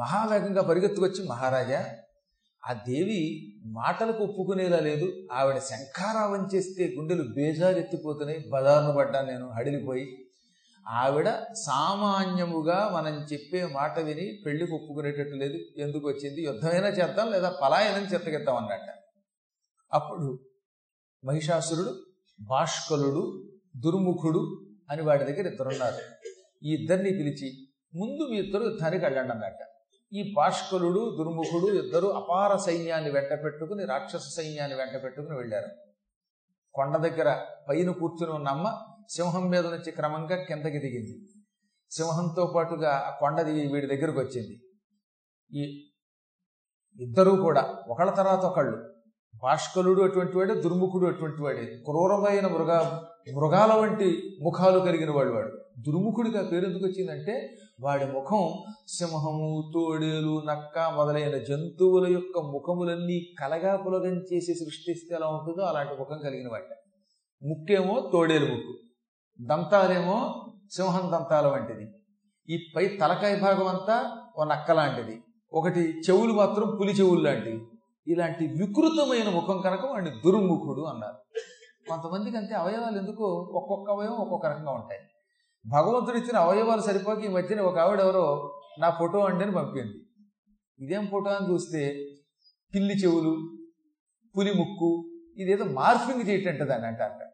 మహావేగంగా పరిగెత్తుకొచ్చి మహారాజా ఆ దేవి మాటలకు ఒప్పుకునేలా లేదు. ఆవిడ శంఖారావం చేస్తే గుండెలు బేజారెత్తిపోతున్నాయి బదారును పడ్డాను నేను హడిలిపోయి. ఆవిడ సామాన్యముగా మనం చెప్పే మాట విని పెళ్ళికి ఒప్పుకునేటట్టు లేదు. ఎందుకు వచ్చింది? యుద్ధమైనా చేద్దాం లేదా పలాయనం చెత్తగిద్దాం అన్నట్ట. అప్పుడు మహిషాసురుడు భాష్కలుడు దుర్ముఖుడు అని వాడి దగ్గర ఇద్దరున్నారు. ఈ ఇద్దరిని పిలిచి ముందు మీ ఇద్దరు యుద్ధానికి వెళ్ళండి అన్నట్ట. ఈ భాష్కలుడు దుర్ముఖుడు ఇద్దరు అపార సైన్యాన్ని వెంట పెట్టుకుని రాక్షస సైన్యాన్ని వెంట పెట్టుకుని వెళ్ళారు. కొండ దగ్గర పైన కూర్చుని ఉన్న అమ్మ సింహం మీద నుంచి క్రమంగా కిందకి దిగింది. సింహంతో పాటుగా ఆ కొండ దిగి వీడి దగ్గరకు వచ్చింది. ఈ ఇద్దరూ కూడా ఒకళ్ళ తర్వాత ఒకళ్ళు. భాష్కలుడు అటువంటి వాడే దుర్ముఖుడు అటువంటి వాడే. క్రూరమైన మృగ మృగాల వంటి ముఖాలు కలిగిన వాడు వాడు. దుర్ముఖుడిగా పేరెందుకు వచ్చిందంటే వాడి ముఖం సింహము తోడేలు నక్క మొదలైన జంతువుల యొక్క ముఖములన్నీ కలగా పులగం చేసి సృష్టిస్తే ఎలా ఉంటుందో అలాంటి ముఖం కలిగిన వాట ముక్కేమో తోడేలు ముక్కు దంతాలేమో సింహం దంతాల వంటిది. ఈ పై తలకాయ భాగం అంతా ఓ నక్క లాంటిది. ఒకటి చెవులు మాత్రం పులి చెవులు లాంటివి. ఇలాంటి వికృతమైన ముఖం కనుక వాడిని దుర్ముఖుడు అన్నారు. కొంతమందికి అంతే అవయవాలు ఎందుకు ఒక్కొక్క అవయవం ఒక్కొక్క రకంగా ఉంటాయి. భగవంతుడు ఇచ్చిన అవయవాలు సరిపోక ఈ మధ్యన ఒక ఆవిడ ఎవరో నా ఫోటో అండి అని పంపింది. ఇదేం ఫోటో అని చూస్తే పిల్లి చెవులు పులి ముక్కు ఇదేదో మార్ఫింగ్ చేయటంట దాన్ని అంటారట.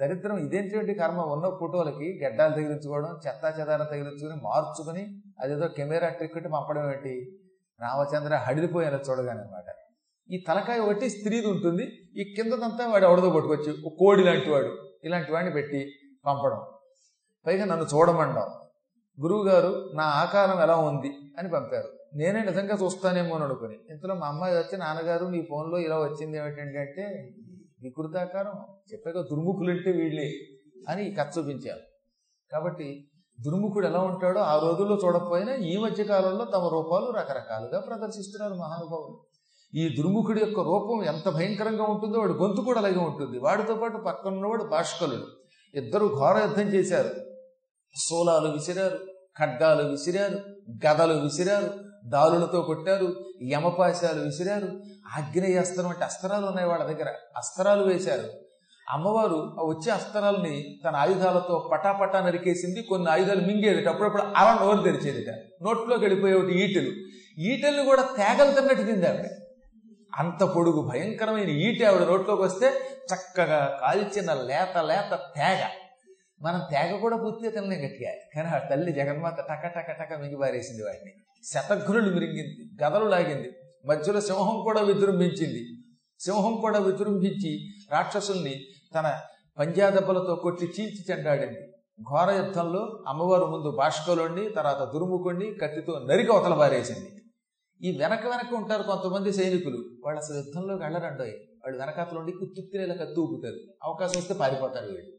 దరిద్రం ఇదేంటి కర్మ? ఉన్న ఫోటోలకి గడ్డాలు తగిలించుకోవడం చెత్తా చెదారం తగిలించుకుని మార్చుకుని అదేదో కెమెరా ట్రిక్ పంపడం ఏంటి? రామచంద్ర హడిలిపోయేలా చూడగానే అనమాట ఈ తలకాయ ఒకటి స్త్రీది ఉంటుంది. ఈ కిందదంతా వాడు ఎవడదో పట్టుకొచ్చి ఒక కోడి లాంటి వాడు ఇలాంటి వాడిని పెట్టి పంపడం. పైగా నన్ను చూడమండం గురువు గారు నా ఆకారం ఎలా ఉంది? అని పంపారు. నేనే నిజంగా చూస్తానేమో అని అనుకుని. ఇంతలో మా అమ్మాయి వచ్చి నాన్నగారు మీ ఫోన్లో ఇలా వచ్చింది ఏమిటంటే అంటే వికృతాకారం చెప్పాక దుర్ముఖులంటే వీళ్ళే అని కథ చూపించారు. కాబట్టి దుర్ముఖుడు ఎలా ఉంటాడో ఆ రోజుల్లో చూడకపోయినా ఈ మధ్య కాలంలో తమ రూపాలు రకరకాలుగా ప్రదర్శిస్తున్నారు మహానుభావులు ఈ దుర్ముఖుడి యొక్క రూపం ఎంత భయంకరంగా ఉంటుందో వాడి గొంతు కూడా అలాగే ఉంటుంది. వాడితో పాటు పక్కనున్నవాడు భాష్కలుడు ఇద్దరు ఘోర యుద్ధం చేశారు. సోలాలు విసిరారు ఖడ్గాలు విసిరారు గదలు విసిరారు దారులతో కొట్టారు యమపాశాలు విసిరారు ఆగ్నేయాస్త్రం అంటే అస్త్రాలు ఉన్నాయి వాళ్ళ దగ్గర. అస్త్రాలు వేశారు. అమ్మవారు ఆ వచ్చే అస్త్రాలని తన ఆయుధాలతో పటాపటా నరికేసింది కొన్ని ఆయుధాలు మింగేది అప్పుడప్పుడు అలా నోరు తెరిచేదిట. నోట్లోకి వెళ్ళిపోయే ఒకటి ఈటెలు. ఈటెల్ని కూడా తేగలు తిన్నట్టు తింది ఆవిడ అంత పొడుగు భయంకరమైన ఈటె ఆవిడ నోట్లోకి వస్తే చక్కగా కాల్చిన లేత లేత తేగ. మనం తేగ కూడా పూర్తిగా తినలేం గట్టిగా. కానీ ఆ తల్లి జగన్మాత టక టక టక మింగిపారేసింది వాడిని శతఘ్నులు మిరింగింది గదలు లాగింది. మధ్యలో సింహం కూడా విజృంభించింది. సింహం కూడా విజృంభించి రాక్షసుల్ని తన పంజాదెబ్బలతో కొట్టి చీల్చి చెండాడింది. ఘోర యుద్ధంలో అమ్మవారు ముందు బాష్కలోండి తర్వాత దుర్ముకుండి కత్తితో నరికి అవతల పారేసింది. ఈ వెనక వెనక ఉంటారు కొంతమంది సైనికులు. వాళ్ళు అసలు యుద్ధంలోకి వెళ్ళరండోయ్. వాళ్ళు వెనకాతలు ఉండి కుత్తుత్తిరేలా కత్తి ఊపుతారు అవకాశం వస్తే పారిపోతారు వీళ్ళు.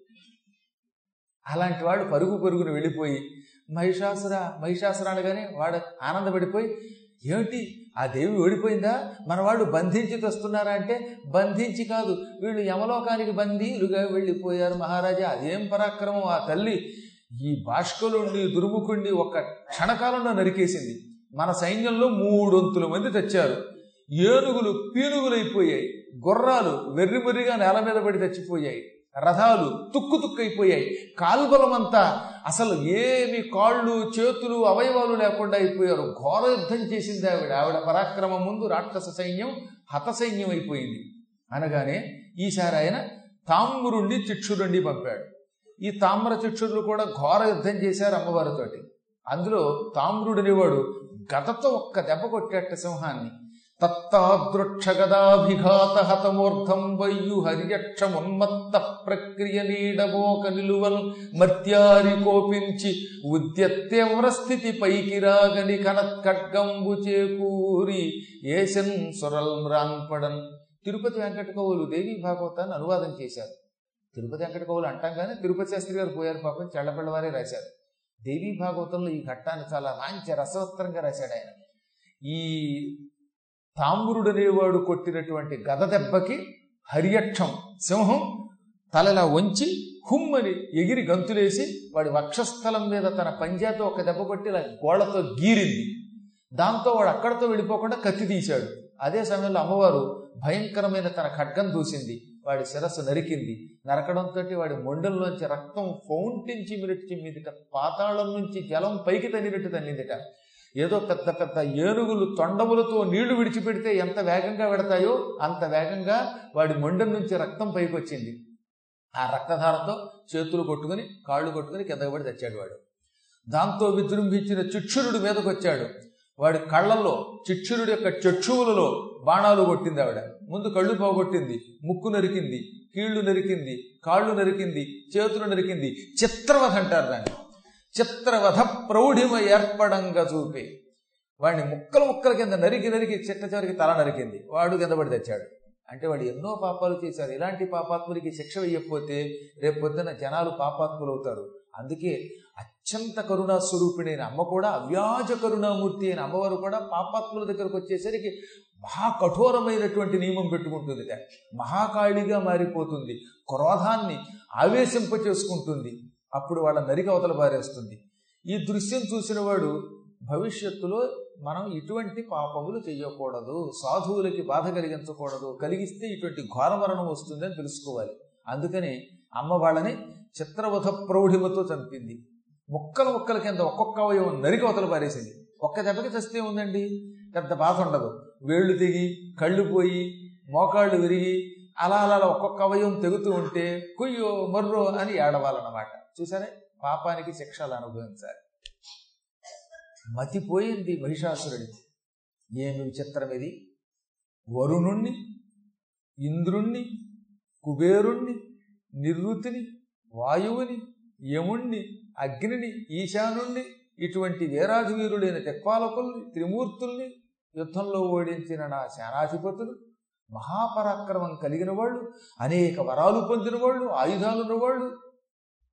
అలాంటి వాడు పరుగు పరుగును వెళ్ళిపోయి మహిషాసుర మహిషాసురాలుగానే వాడు ఆనందపడిపోయి ఏమిటి? ఆ దేవి ఓడిపోయిందా? మనవాడు బంధించి తెస్తున్నారా అంటే బంధించి కాదు. వీళ్ళు యమలోకానికి బందీలుగా వెళ్ళిపోయారు మహారాజా. అదేం పరాక్రమం? ఆ తల్లి ఈ బాష్కలుండి దుర్ముఖుండి ఒక్క క్షణకాలంలో నరికేసింది. మన సైన్యంలో మూడొంతుల మంది తెచ్చారు. ఏనుగులు పీనుగులైపోయాయి. గుర్రాలు వెర్రిమర్రిగా నేల మీద పడి చచ్చిపోయాయి రథాలు తుక్కు తుక్కైపోయాయి. కాల్బలమంతా అసలు ఏమి కాళ్ళు చేతులు అవయవాలు లేకుండా అయిపోయారు. ఘోర యుద్ధం చేసింది ఆవిడ. ఆవిడ పరాక్రమం ముందు రాక్షస సైన్యం హత సైన్యం అయిపోయింది అనగానే ఈసారి ఆయన తాంబురుణ్ణి చిక్షురుణ్ణి పంపాడు. ఈ తామ్ర చిక్షురులు కూడా ఘోర యుద్ధం చేశారు అమ్మవారితోటి. అందులో తామ్రుడు అనేవాడు గతతో ఒక్క దెబ్బ కొట్టేట సింహాన్ని. తత్తాదృక్షగదాభిఘాత హతమూర్ధం వయ్యు హరియక్షమున్మత్త ప్రక్రియ నీడబోక నిలువల్ మర్త్యారి కోపించి ఉద్యత్యవ్ర స్థితి పైకి రాగని కనత్కడ్గంబు చేకూరి ఏసన్ సురల్ మ్రాన్పడన్ తిరుపతి వెంకట కవులు దేవి భాగవతాన్ని అనువాదం చేశారు. తిరుపతి వెంకట కవులు అంటాం కానీ తిరుపతి శాస్త్రి గారు పోయారు పాపం చెళ్ళబెళ్ళవారే రాశారు. దేవీ భాగవతంలో ఈ ఘట్టాన్ని చాలా మంచి రసవత్రంగా రాశాడు ఆయన. ఈ తామ్రుడు అనేవాడు కొట్టినటువంటి గద దెబ్బకి హరియక్షం సింహం తలలా వంచి హుమ్మని ఎగిరి గంతులేసి వాడి వక్షస్థలం మీద తన పంజాతో ఒక దెబ్బ కొట్టి ఇలా గోళ్ళతో గీరింది. దాంతో వాడు అక్కడతో వెళ్ళిపోకుండా కత్తి తీశాడు. అదే సమయంలో అమ్మవారు భయంకరమైన తన ఖడ్గం దూసింది. వాడి శిరస్సు నరికింది. నరకడంతో వాడి మొండల్లోంచి రక్తం ఫౌంటించి చిమ్మినట్టు మీదట పాతాళం నుంచి జలం పైకి తన్నినట్టు తన్నిందిట. ఏదో పెద్ద పెద్ద ఏనుగులు తొండములతో నీళ్ళు విడిచిపెడితే ఎంత వేగంగా పెడతాయో అంత వేగంగా వాడి మొండం నుంచి రక్తం పైకి వచ్చింది ఆ రక్తధారతో చేతులు కొట్టుకుని కాళ్ళు కొట్టుకుని కిందకి పడి తెచ్చాడు వాడు. దాంతో విజృంభించిన చిక్షురుడు మీదకు వచ్చాడు వాడి కళ్ళల్లో చిక్షురుడి యొక్క చక్షువులలో బాణాలు కొట్టింది ఆవిడ. ముందు కళ్ళు పోగొట్టింది ముక్కు నరికింది కీళ్ళు నరికింది కాళ్ళు నరికింది చేతులు నరికింది. చిత్రవధ అంటారు దాన్ని. చిత్రవధ ప్రౌఢిమ ఏర్పడంగా చూపి వాడిని ముక్కలు ముక్కల కింద నరికి నరికి చిట్ట చివరికి తల నరికింది. వాడు కింద పడి తెచ్చాడు అంటే వాడు ఎన్నో పాపాలు చేశారు. ఇలాంటి పాపాత్ములకి శిక్ష వేయకపోతే రేపు పొద్దున జనాలు పాపాత్ములు అవుతారు అందుకే అత్యంత కరుణా స్వరూపిణైన అమ్మ కూడా అవ్యాజ కరుణామూర్తి అయిన అమ్మవారు కూడా పాపాత్ముల దగ్గరకు వచ్చేసరికి మహా కఠోరమైనటువంటి నియమం పెట్టుకుంటుంది. మహాకాళిగా మారిపోతుంది. క్రోధాన్ని ఆవేశింప చేసుకుంటుంది అప్పుడు వాళ్ళ నరికి అవతల పారేస్తుంది. ఈ దృశ్యం చూసిన వాడు భవిష్యత్తులో మనం ఇటువంటి పాపములు చేయకూడదు సాధువులకి బాధ కలిగించకూడదు కలిగిస్తే ఇటువంటి ఘోరమరణం వస్తుందని తెలుసుకోవాలి. అందుకని అమ్మ వాళ్ళని చిత్రవధ ప్రౌఢిమతో చంపింది. ముక్కలు ముక్కల కింద ఒక్కొక్క అవయవం నరికి అవతల పారేసింది. ఒక్క దెబ్బకి చస్తే ఉందండి? పెద్ద బాధ ఉండదు. వేళ్ళు తెగి కళ్ళు పోయి మోకాళ్ళు విరిగి అలా అలా ఒక్కొక్క అవయవం తెగుతూ ఉంటే కుయ్యో మర్రో అని ఏడవాలన్నమాట. చూసారే? పాపానికి శిక్షలు అనుభవించాలి. మతిపోయింది మహిషాసురుడికి ఏమి విచిత్రం ఇది వరుణుణ్ణి ఇంద్రుణ్ణి కుబేరుణ్ణి నిర్వృతిని వాయువుని యముణ్ణి అగ్నిని ఈశానుణ్ణి ఇటువంటి వీరాజు వీరుడైన తెక్పాలకుల్ని త్రిమూర్తుల్ని యుద్ధంలో ఓడించిన నా సేనాధిపతులు మహాపరాక్రమం కలిగిన వాళ్ళు అనేక వరాలు పొందిన వాళ్ళు ఆయుధాలున్న వాళ్ళు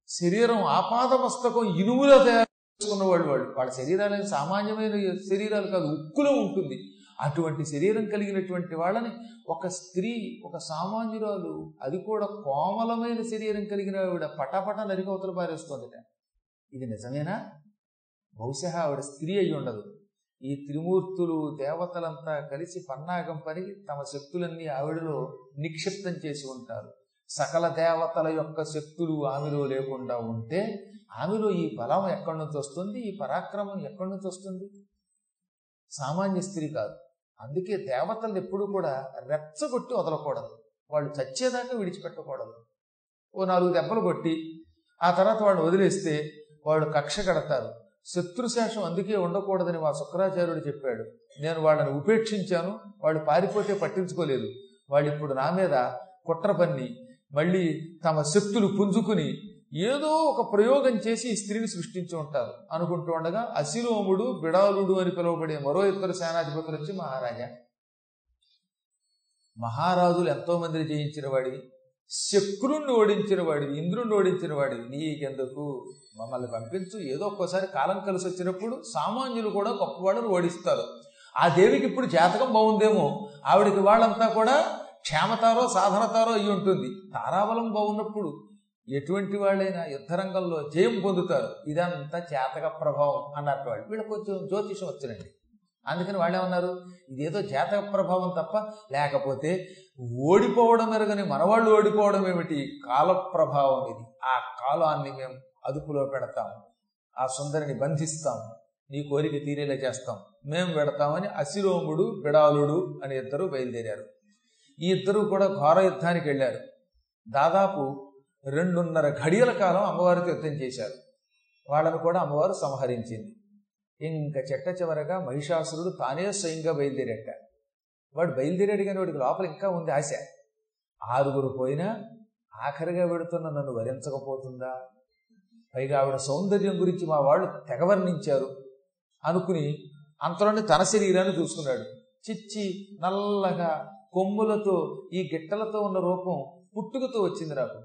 శరీరం ఆపాదమస్తకం ఇనుములో తయారు చేసుకున్న వాళ్ళు వాళ్ళు వాళ్ళ శరీరాలు సామాన్యమైన శరీరాలు కాదు ఉక్కులో ఉంటుంది. అటువంటి శరీరం కలిగినటువంటి వాళ్ళని ఒక స్త్రీ ఒక సామాన్యురాలు అది కూడా కోమలమైన శరీరం కలిగిన ఆవిడ పటాపట నరికవతలు పారేస్తుందట. ఇది నిజమేనా? బహుశా ఆవిడ స్త్రీ అయి ఉండదు. ఈ త్రిమూర్తులు దేవతలంతా కలిసి పన్నాగం పని తమ శక్తులన్నీ ఆవిడలో నిక్షిప్తం చేసి ఉంటారు. సకల దేవతల యొక్క శక్తులు ఆమెలో లేకుండా ఉంటే ఆమెలో ఈ బలం ఎక్కడి నుంచి వస్తుంది? ఈ పరాక్రమం ఎక్కడి నుంచి వస్తుంది? సామాన్య స్త్రీ కాదు. అందుకే దేవతలు ఎప్పుడూ కూడా రెచ్చగొట్టి వదలకూడదు. వాళ్ళు చచ్చేదాకా విడిచిపెట్టకూడదు. ఓ నాలుగు దెబ్బలు కొట్టి ఆ తర్వాత వాళ్ళు వదిలేస్తే వాళ్ళు కక్ష కడతారు. శత్రుశేషం అందుకే ఉండకూడదని మా శుక్రాచార్యుడు చెప్పాడు. నేను వాళ్ళని ఉపేక్షించాను వాళ్ళు పారిపోతే పట్టించుకోలేదు. వాళ్ళు ఇప్పుడు నా మీద కుట్ర పన్ని మళ్ళీ తమ శక్తులు పుంజుకుని ఏదో ఒక ప్రయోగం చేసి ఈ స్త్రీని సృష్టించి ఉంటారు. అనుకుంటూ ఉండగా అశిలోముడు బిడాలుడు అని పిలువబడే మరో ఇద్దరు సేనాధిపతులు వచ్చి మహారాజా. మహారాజులు ఎంతో మందిని జయించిన వాడివి. శక్రుణ్ణి ఓడించిన వాడివి ఇంద్రుణ్ణి ఓడించిన వాడివి. నీకెందుకు? మమ్మల్ని పంపించు. ఏదో ఒక్కోసారి కాలం కలిసి వచ్చినప్పుడు సామాన్యులు కూడా గొప్పవాళ్ళని ఓడిస్తారు. ఆ దేవికి ఇప్పుడు జాతకం బాగుందేమో. ఆవిడకి వాళ్ళంతా కూడా క్షేమతారో సాధనతారో అయి ఉంటుంది. తారాబలం బాగున్నప్పుడు ఎటువంటి వాళ్ళైనా యుద్ధరంగంలో జయం పొందుతారు. ఇదంతా చేతక ప్రభావం అన్నారు వాళ్ళు. వీళ్ళకి కొంచెం జ్యోతిషం వచ్చినండి అందుకని వాళ్ళేమన్నారు ఇదేదో జాతక ప్రభావం తప్ప లేకపోతే ఓడిపోవడం ఎరగని మనవాళ్ళు ఓడిపోవడం ఏమిటి? కాల ప్రభావం ఇది. ఆ కాలాన్ని మేము అదుపులో పెడతాం. ఆ సుందరిని బంధిస్తాం. నీ కోరిక తీరేలా చేస్తాం. మేము పెడతామని అసిరోముడు బిడాలుడు అని ఇద్దరు బయలుదేరారు. ఈ ఇద్దరు కూడా ఘోర యుద్ధానికి వెళ్ళారు. దాదాపు రెండున్నర ఘడియల కాలం అమ్మవారితో యుద్ధం చేశారు. వాళ్ళను కూడా అమ్మవారు సంహరించింది. ఇంకా చెట్ట చివరగా మహిషాసురుడు తానే స్వయంగా బయలుదేరాట వాడు బయలుదేరాడు కానీ వాడికి లోపల ఇంకా ఉంది ఆశ. ఆరుగురు పోయినా ఆఖరిగా పెడుతున్న నన్ను వరించకపోతుందా పైగా ఆవిడ సౌందర్యం గురించి మా వాళ్ళు తెగవర్ణించారు. అనుకుని అంతలోనే తన శరీరాన్ని చూసుకున్నాడు. చిచ్చి నల్లగా కొమ్ములతో ఈ గిట్టలతో ఉన్న రూపం పుట్టుకతో వచ్చింది నాకు.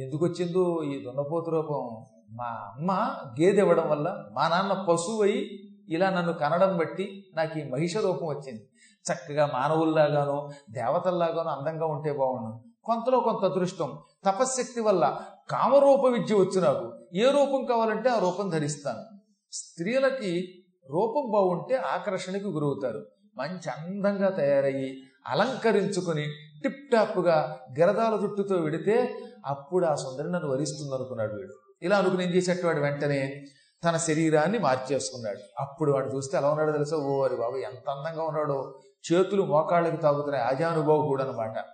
ఎందుకు వచ్చిందో ఈ దున్నపోతు రూపం? మా అమ్మ గేదె ఇవ్వడం వల్ల మా నాన్న పశువు అయి ఇలా నన్ను కనడం బట్టి నాకు ఈ మహిష రూపం వచ్చింది. చక్కగా మానవుల్లాగానో దేవతల్లాగానో అందంగా ఉంటే బాగున్నాను కొంతలో కొంత అదృష్టం. తపశ్శక్తి వల్ల కామరూప విద్య వచ్చు నాకు. ఏ రూపం కావాలంటే ఆ రూపం ధరిస్తాను. స్త్రీలకి రూపం బాగుంటే ఆకర్షణకి గురవుతారు. మంచి అందంగా తయారయ్యి అలంకరించుకొని టిప్ టాప్గా గిరదాల జుట్టుతో విడితే అప్పుడు ఆ సుందరి నన్ను వరిస్తుంది అనుకున్నాడు వీడు. ఇలా అనుకుని ఏం చేసేట వాడు వెంటనే? తన శరీరాన్ని మార్చేసుకున్నాడు. అప్పుడు వాడు చూస్తే ఎలా ఉన్నాడో తెలుసా? ఓ అరి బాబు ఎంత అందంగా ఉన్నాడో. చేతులు మోకాళ్ళకి తాగుతున్నాయి అజానుభావుడు అనమాట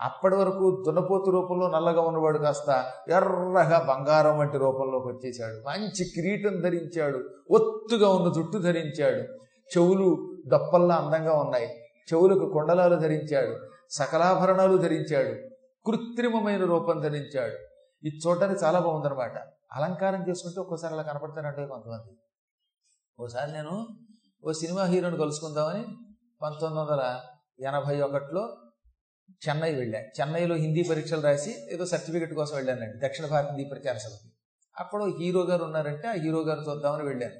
అప్పటి వరకు దున్నపోతు రూపంలో నల్లగా ఉన్నవాడు కాస్త ఎర్రగా బంగారం వంటి రూపంలోకి వచ్చేసాడు మంచి కిరీటం ధరించాడు. ఒత్తుగా ఉన్న జుట్టు ధరించాడు. చెవులు దప్పల్లా అందంగా ఉన్నాయి. చెవులకు కొండలాలు ధరించాడు సకలాభరణాలు ధరించాడు కృత్రిమమైన రూపం ధరించాడు. ఇది చూడటానికి చాలా బాగుందనమాట అలంకారం చేసుకుంటే ఒక్కోసారి అలా కనపడతానంటే కొంతమంది ఓసారి నేను ఓ సినిమా హీరోని కలుసుకుందామని పంతొమ్మిది వందల ఎనభై ఒకటిలో చెన్నై వెళ్ళా. చెన్నైలో హిందీ పరీక్షలు రాసి ఏదో సర్టిఫికెట్ కోసం వెళ్ళానండి దక్షిణ భారత హిందీ ప్రచార సభకి. అప్పుడు హీరో గారు ఉన్నారంటే ఆ హీరో గారు చూద్దామని వెళ్ళాను.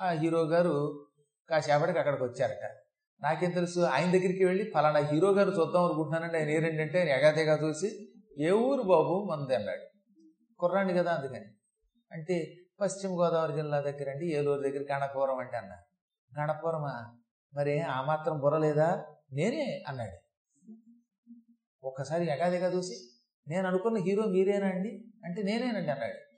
ఆ హీరో గారు కాసేపటికి అక్కడికి వచ్చారట. నాకేం తెలుసు? ఆయన దగ్గరికి వెళ్ళి ఫలానా హీరో గారు చూద్దాం అనుకుంటున్నానండి. ఆయన ఏరేంటంటే ఆయన ఎగాతేగా చూసి ఏ ఊరు బాబు? మంది అన్నాడు. కుర్రాండి కదా అందుకని. అంటే పశ్చిమ గోదావరి జిల్లా దగ్గర అండి ఏలూరు దగ్గర గణపురం అంటే అన్న. గణపురమా మరి ఆ మాత్రం బుర్ర లేదా? నేనే అన్నాడు. ఒక్కసారి ఎగాదిగా చూసి నేను అనుకున్న హీరో మీరేనా అండి? అంటే నేనేనండి అన్నాడు.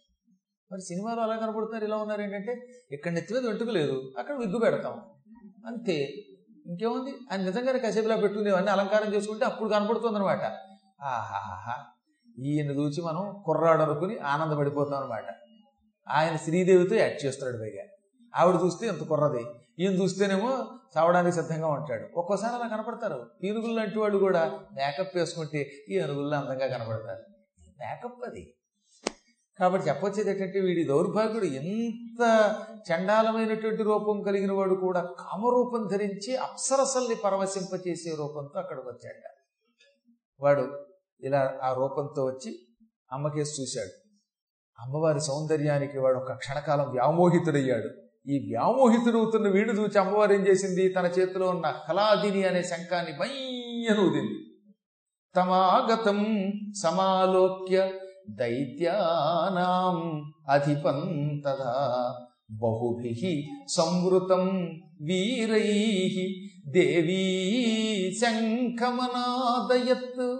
మరి సినిమాలో అలా కనపడుతున్నారు ఇలా ఉన్నారు ఏంటంటే ఇక్కడ నెత్తి మీద వెంటుకు లేదు అక్కడ విగ్గు పెడతాం. అంతే. ఇంకేముంది? ఆయన నిజంగానే కసేపులా పెట్టుకునేవన్నీ అలంకారం చేసుకుంటే అప్పుడు కనపడుతుంది అనమాట ఆహాహా. ఈయన చూసి మనం కుర్రాడు అనుకుని ఆనందపడిపోతాం అనమాట ఆయన శ్రీదేవితో యాక్ట్ చేస్తున్నాడు పైగా. ఆవిడ చూస్తే ఎంత కుర్రది. ఈయన చూస్తేనేమో చావడానికి సిద్ధంగా ఉంటాడు. ఒక్కోసారి అలా కనపడతారు. పీనుగులు లాంటి వాళ్ళు కూడా మేకప్ వేసుకుంటే ఈ అనుగుల్లో అందంగా కనపడతారు. మేకప్ అది. కాబట్టి చెప్పొచ్చేది ఏంటంటే వీడి దౌర్భాగ్యుడు ఎంత చండాలమైనటువంటి రూపం కలిగిన వాడు కూడా కామరూపం ధరించి అప్సరసల్ని పరవశింపచేసే రూపంతో అక్కడ వచ్చాడ వాడు ఇలా ఆ రూపంతో వచ్చి అమ్మకేసి చూశాడు. అమ్మవారి సౌందర్యానికి వాడు ఒక క్షణకాలం వ్యామోహితుడయ్యాడు. ఈ వ్యామోహితుడవుతున్న వీడు చూచి అమ్మవారు ఏం చేసింది? తన చేతిలో ఉన్న కళాదిని అనే శంఖాన్ని బయ్యనూదింది. తమాగతం సమాలోక్య దైత్యానాం అధిపం తదా సంవృతం వీరై దేవీ శంఖమనాదయత్.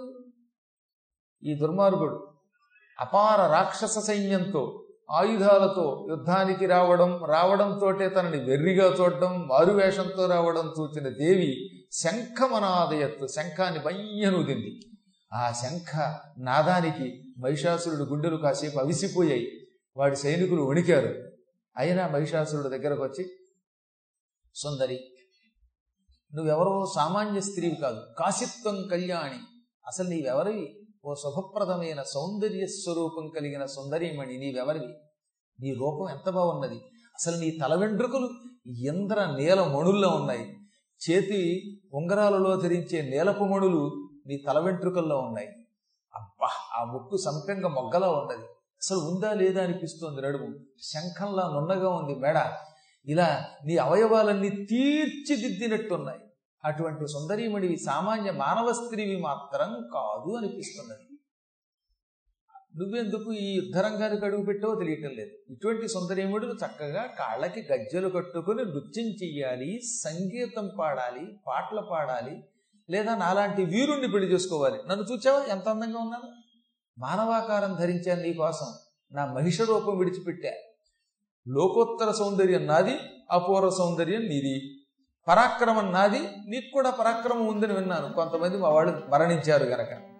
ఈ దుర్మార్గుడు అపార రాక్షస సైన్యంతో ఆయుధాలతో యుద్ధానికి రావడం రావడంతోటే తనని వెర్రిగా చూడడం మారువేషంతో రావడం చూచిన దేవి శంఖమనాదయత్తు శంఖాన్ని బయ్యనుదింది. ఆ శంఖ నాదానికి మహిషాసురుడు గుండెలు కాసేపు అవిసిపోయాయి. వాడి సైనికులు వణికారు. అయినా మహిషాసురుడు దగ్గరకు వచ్చి సుందరి నువ్వెవరో సామాన్య స్త్రీవి కాదు కాశిత్వం కళ్యాణి. అసలు నీవెవరివి? ఓ శుభప్రదమైన సౌందర్య స్వరూపం కలిగిన సుందరీమణి నీవెవరివి? నీ రూపం ఎంత బాగున్నది. అసలు నీ తల వెంట్రుకలు ఇంద్ర నీల మణుల్లో ఉన్నాయి. చేతి ఉంగరాలలో ధరించే నీలపు మణులు నీ తల వెంట్రుకల్లో ఉన్నాయి. అబ్బా ఆ ముక్కు సంపెంగ మొగ్గలా ఉన్నది అసలు ఉందా లేదా అనిపిస్తోంది నడుము. శంఖంలా నున్నగా ఉంది మేడ. ఇలా నీ అవయవాలన్నీ తీర్చిదిద్దినట్టున్నాయి. అటువంటి సుందరీమణివి సామాన్య మానవ స్త్రీవి మాత్రం కాదు అనిపిస్తున్నది. నువ్వెందుకు ఈ యుద్ధరంగానికి అడుగు పెట్టావో తెలియటం లేదు. ఇటువంటి సుందరీముడులు చక్కగా కాళ్ళకి గజ్జలు కట్టుకుని నృత్యం చెయ్యాలి సంగీతం పాడాలి పాటలు పాడాలి లేదా నాలాంటి వీరుణ్ణి పెళ్ళి చేసుకోవాలి. నన్ను చూచావా? ఎంత అందంగా ఉన్నాను? మానవాకారం ధరించాను నీకోసం నా మహిష రూపం విడిచిపెట్టా. లోకోత్తర సౌందర్యం నాది అపూర్వ సౌందర్యం నీది. పరాక్రమం నాది నీకు కూడా పరాక్రమం ఉందని విన్నాను. కొంతమంది మా వాళ్ళు మరణించారు గనక.